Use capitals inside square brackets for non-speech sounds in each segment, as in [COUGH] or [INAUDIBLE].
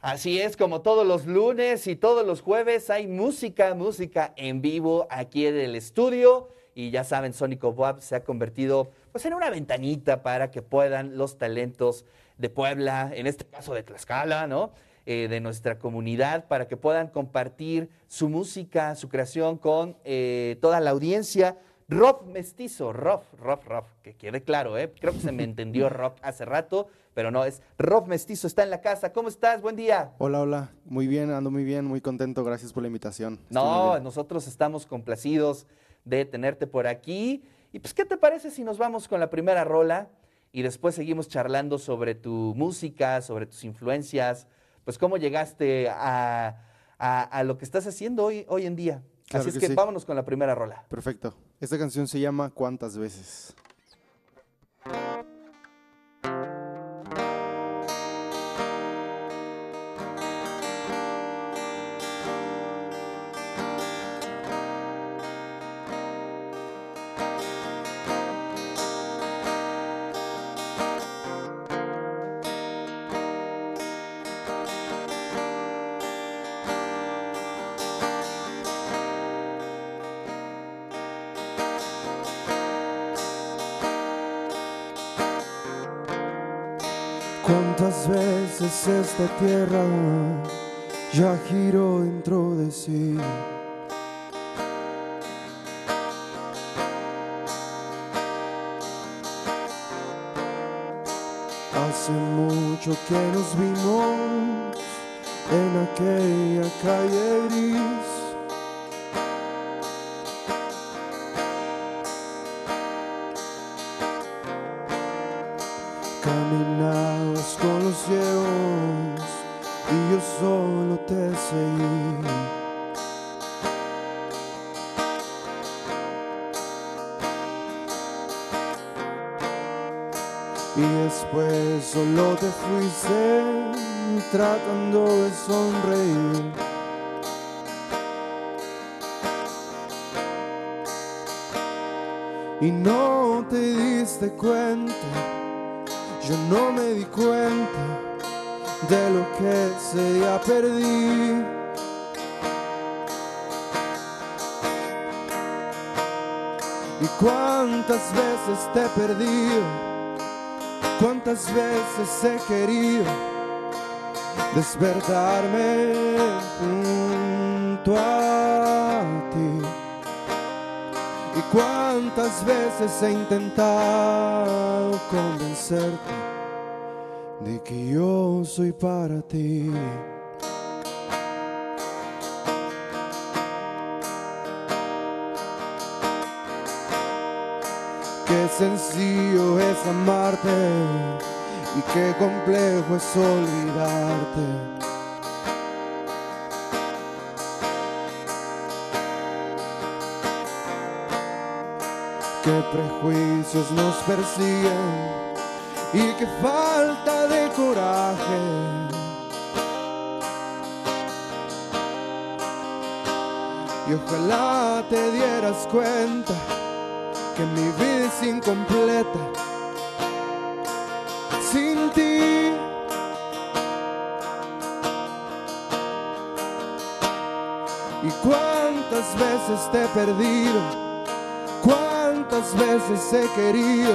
Así es, como todos los lunes y todos los jueves hay música, música en vivo aquí en el estudio. Y ya saben, Sónico Boab se ha convertido pues, en una ventanita para que puedan los talentos de Puebla, en este caso de Tlaxcala, ¿no? Eh, de nuestra comunidad, para que puedan compartir su música, su creación con eh, toda la audiencia. Rock mestizo, rock, rock, rock, que quede claro, ¿eh? Creo que se me entendió [LAUGHS] rock hace rato, pero no, es rock mestizo, está en la casa. ¿Cómo estás? Buen día. Hola, hola. Muy bien, ando muy bien, muy contento. Gracias por la invitación. Estoy No, nosotros estamos complacidos de tenerte por aquí. Y pues, ¿qué te parece si nos vamos con la primera rola y después seguimos charlando sobre tu música, sobre tus influencias, pues cómo llegaste a, a- a lo que estás haciendo hoy, hoy en día? Claro Así es que que sí. vámonos con la primera rola. Perfecto. Esta canción se llama ¿Cuántas veces? ¿Cuántas veces esta tierra ya giró dentro de sí? Hace mucho que nos vimos en aquella calle gris. De sonreír. Y no te diste cuenta yo no me di cuenta de lo que ese día perdí. Y cuántas veces te he perdido, cuántas veces he querido despertarme junto a ti. Y cuántas veces he intentado convencerte de que yo soy para ti. Qué sencillo es amarte y qué complejo es olvidarte. qué prejuicios nos persiguen y qué falta de coraje. Y ojalá te dieras cuenta que mi vida es incompleta sin ti. Y cuántas veces te he perdido cuántas veces he querido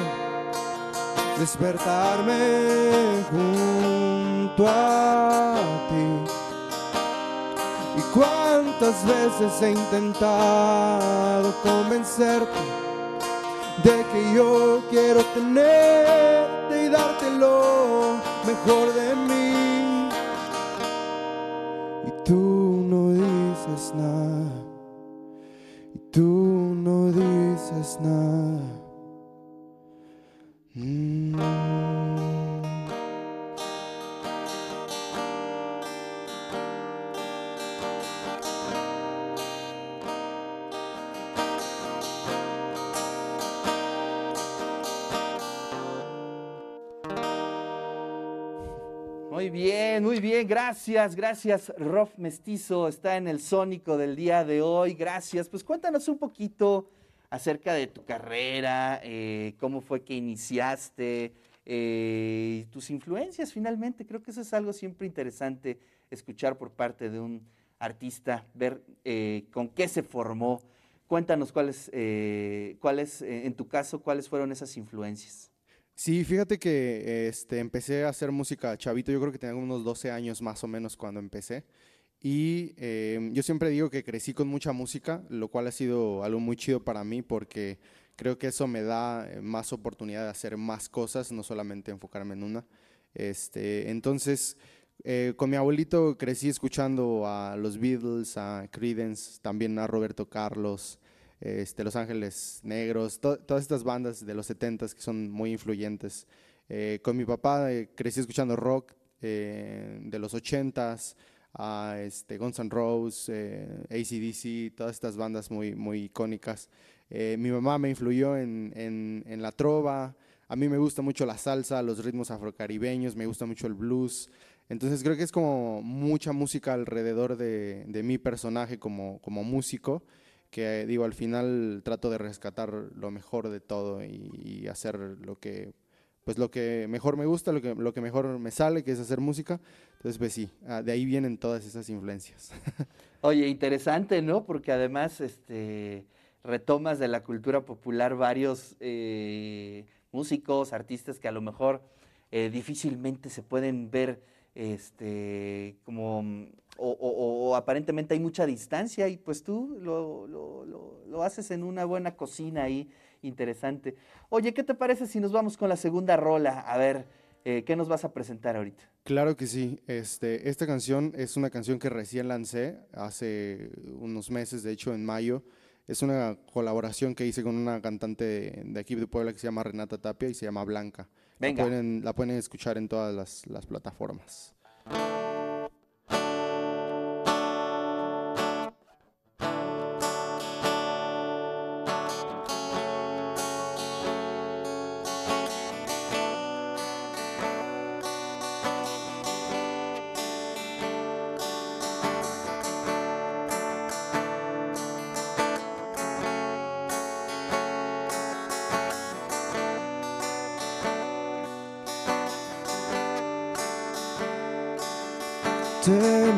despertarme junto a ti. Y cuántas veces he intentado convencerte de que yo quiero tenerte y darte lo mejor de Muy bien, muy bien, gracias, gracias. Rof Mestizo está en el Sónico del día de hoy, gracias. Pues cuéntanos un poquito acerca de tu carrera, eh, cómo fue que iniciaste, eh, tus influencias finalmente. Creo que eso es algo siempre interesante escuchar por parte de un artista, ver eh, con qué se formó. Cuéntanos cuáles, eh, cuáles, eh, en tu caso, cuáles fueron esas influencias. Sí, fíjate que este, empecé a hacer música chavito, yo creo que tenía unos 12 años más o menos cuando empecé. Y em, yo siempre digo que crecí con mucha música, lo cual ha sido algo muy chido para mí porque creo que eso me da más oportunidad de hacer más cosas, no solamente enfocarme en una. Este, entonces, eh, con mi abuelito crecí escuchando a los Beatles, a Creedence, también a Roberto Carlos, este, Los Ángeles Negros, todas estas bandas de los 70 que son muy influyentes. Eh, con mi papá eh, crecí escuchando rock de los 80s, a este, Guns N' Roses, ACDC, todas estas bandas muy, muy icónicas. mi mamá me influyó en, la trova, a mí me gusta mucho la salsa, los ritmos afrocaribeños, me gusta mucho el blues. Entonces creo que es como mucha música alrededor de, mi personaje como músico, que digo, al final trato de rescatar lo mejor de todo y, hacer lo que, pues lo que mejor me gusta, lo que, lo que mejor me sale, que es hacer música. Entonces, pues sí, ah, de ahí vienen todas esas influencias. [LAUGHS] Oye, interesante, ¿no? Porque además este, retomas de la cultura popular varios eh, músicos, artistas que a lo mejor eh, difícilmente se pueden ver este, como, mm, o, aparentemente hay mucha distancia y pues tú lo, lo, haces en una buena cocina ahí, interesante. Oye, ¿qué te parece si nos vamos con la segunda rola? A ver, eh, ¿qué nos vas a presentar ahorita? Claro que sí. Este, esta canción es una canción que recién lancé hace unos meses, de hecho en mayo. Es una colaboración que hice con una cantante de aquí de Puebla que se llama Renata Tapia y se llama Blanca. La pueden, la pueden escuchar en todas las, las plataformas.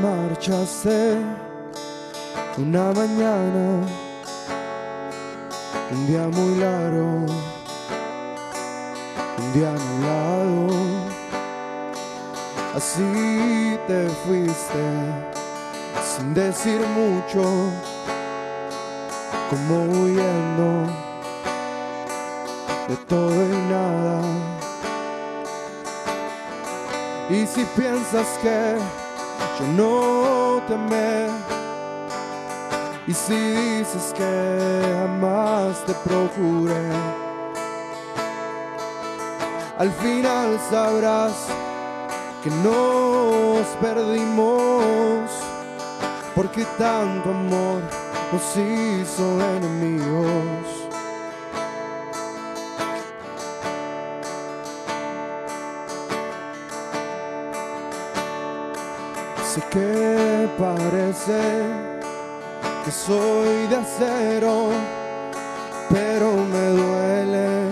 Marchaste una mañana, un día muy largo, un día nublado. Así te fuiste sin decir mucho, como huyendo de todo y nada. Y si piensas que yo no te amé. Y si dices que jamás te procuré, al final sabrás que nos perdimos, porque tanto amor nos hizo enemigos. Que parece que soy de acero, pero me duele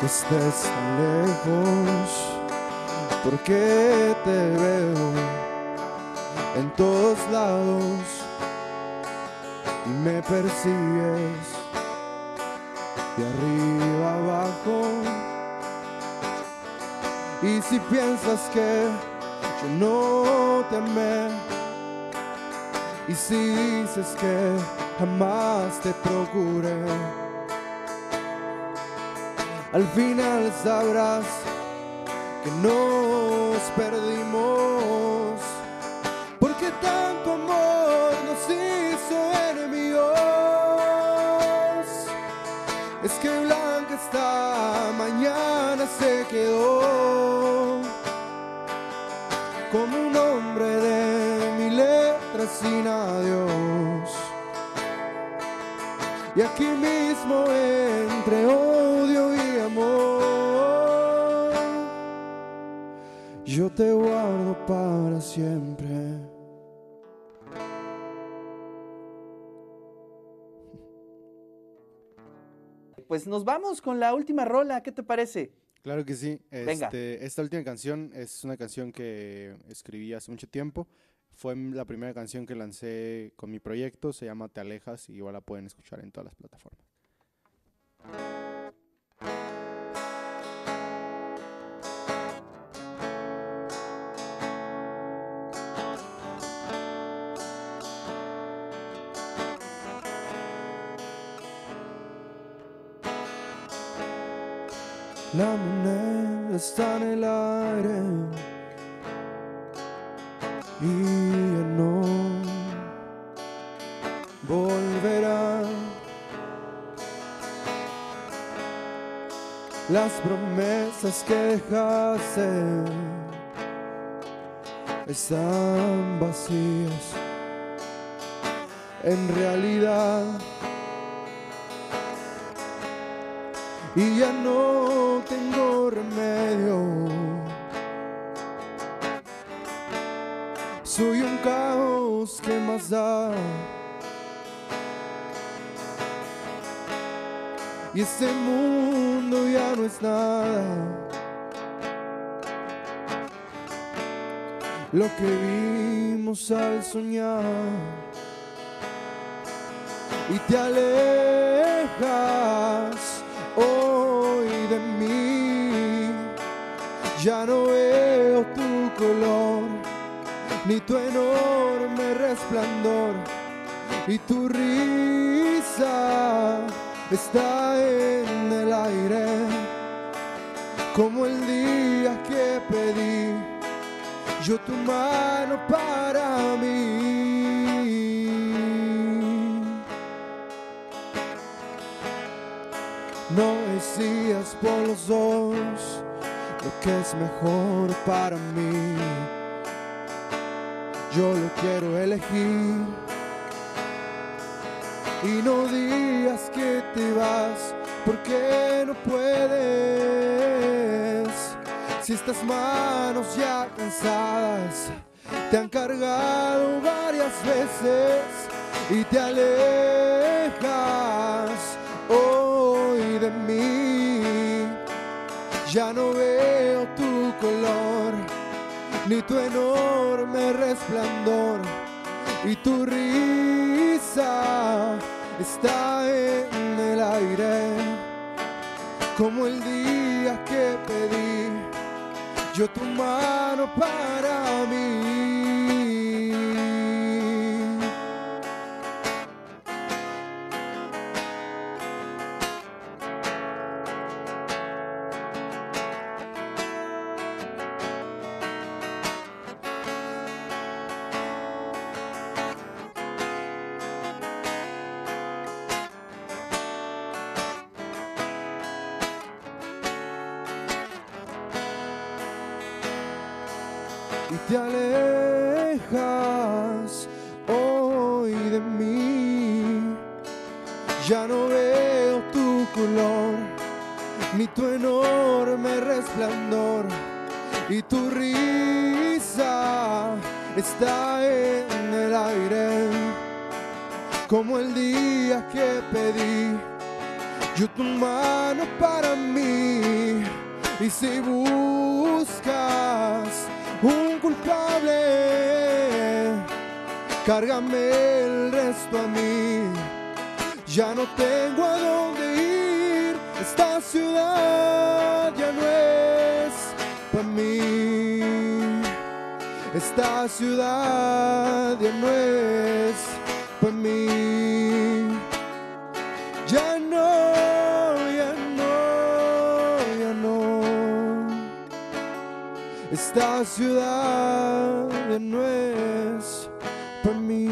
que estés tan lejos, porque te veo en todos lados y me persigues de arriba abajo. Y si piensas que no te amé. Y si dices que jamás te procuré, al final sabrás que nos perdimos. Porque tanto amor nos hizo enemigos. Es que Blanca esta mañana se quedó como un hombre de mi letra sin adiós. Y aquí mismo entre odio y amor, yo te guardo para siempre. Pues nos vamos con la última rola, ¿qué te parece? Claro que sí. Venga. Este, esta última canción es una canción que escribí hace mucho tiempo. Fue la primera canción que lancé con mi proyecto. Se llama Te Alejas y igual la pueden escuchar en todas las plataformas. La moneda está en el aire y ya no volverá. Las promesas que dejaste están vacías. En realidad, y ya no tengo remedio. Soy un caos que más da. Y este mundo ya no es nada. Lo que vimos al soñar y te alejas Ya no veo tu color, ni tu enorme resplandor, y tu risa está en el aire, como el día que pedí yo tu mano para mí. No decías por los dos lo que es mejor para mí. Yo lo quiero elegir. Y no digas que te vas porque no puedes. Si estas manos ya cansadas te han cargado varias veces y te alejas hoy de mí. Ya no color, ni tu enorme resplandor, y tu risa está en el aire, como el día que pedí yo tu mano para mí. Te alejas hoy de mí. Ya no veo tu color, ni tu enorme resplandor, y tu risa está en el aire, como el día que pedí yo tu mano para mí. Y si buscas culpable, cárgame el resto a mí. Ya no tengo a dónde ir, esta ciudad ya no es para mí. Esta ciudad ya no es para mí. Esta ciudad no es para mí.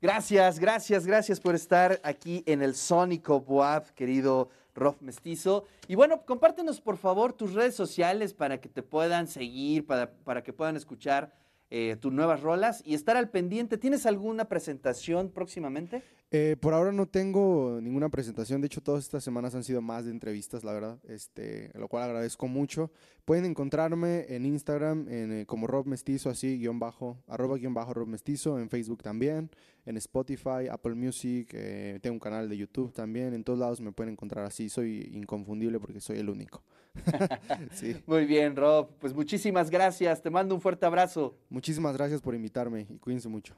Gracias, gracias, gracias por estar aquí en el Sónico Boab, querido Rof Mestizo. Y bueno, compártenos por favor tus redes sociales para que te puedan seguir, para, para que puedan escuchar eh, tus nuevas rolas y estar al pendiente. ¿Tienes alguna presentación próximamente? Eh, por ahora no tengo ninguna presentación, de hecho todas estas semanas han sido más de entrevistas, la verdad, este, lo cual agradezco mucho. Pueden encontrarme en Instagram en, eh, como Rob Mestizo, así, guion bajo, arroba guion bajo Rob Mestizo, en Facebook también, en Spotify, Apple Music, eh, tengo un canal de YouTube también, en todos lados me pueden encontrar así, soy inconfundible porque soy el único. [LAUGHS] sí. Muy bien, Rob, pues muchísimas gracias, te mando un fuerte abrazo. Muchísimas gracias por invitarme y cuídense mucho.